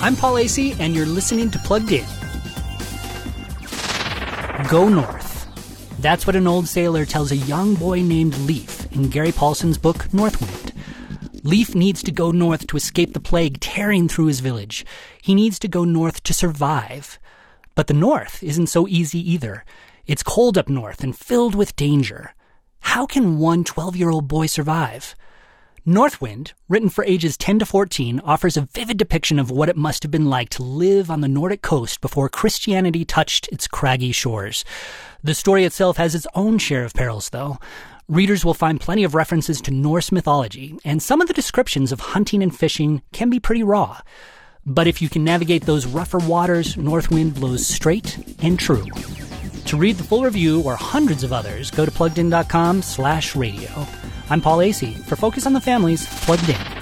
I'm Paul Asay, and you're listening to Plugged In. Go North. That's what an old sailor tells a young boy named Leif in Gary Paulsen's book Northwind. Leif needs to go north to escape the plague tearing through his village. He needs to go north to survive. But the north isn't so easy either. It's cold up north and filled with danger. How can one 12 year old boy survive? Northwind, written for ages 10 to 14, offers a vivid depiction of what it must have been like to live on the Nordic coast before Christianity touched its craggy shores. The story itself has its own share of perils, though. Readers will find plenty of references to Norse mythology, and some of the descriptions of hunting and fishing can be pretty raw. But if you can navigate those rougher waters, Northwind blows straight and true. To read the full review or hundreds of others, go to pluggedin.com slash radio. I'm Paul Asay for Focus on the Family's Plugged In.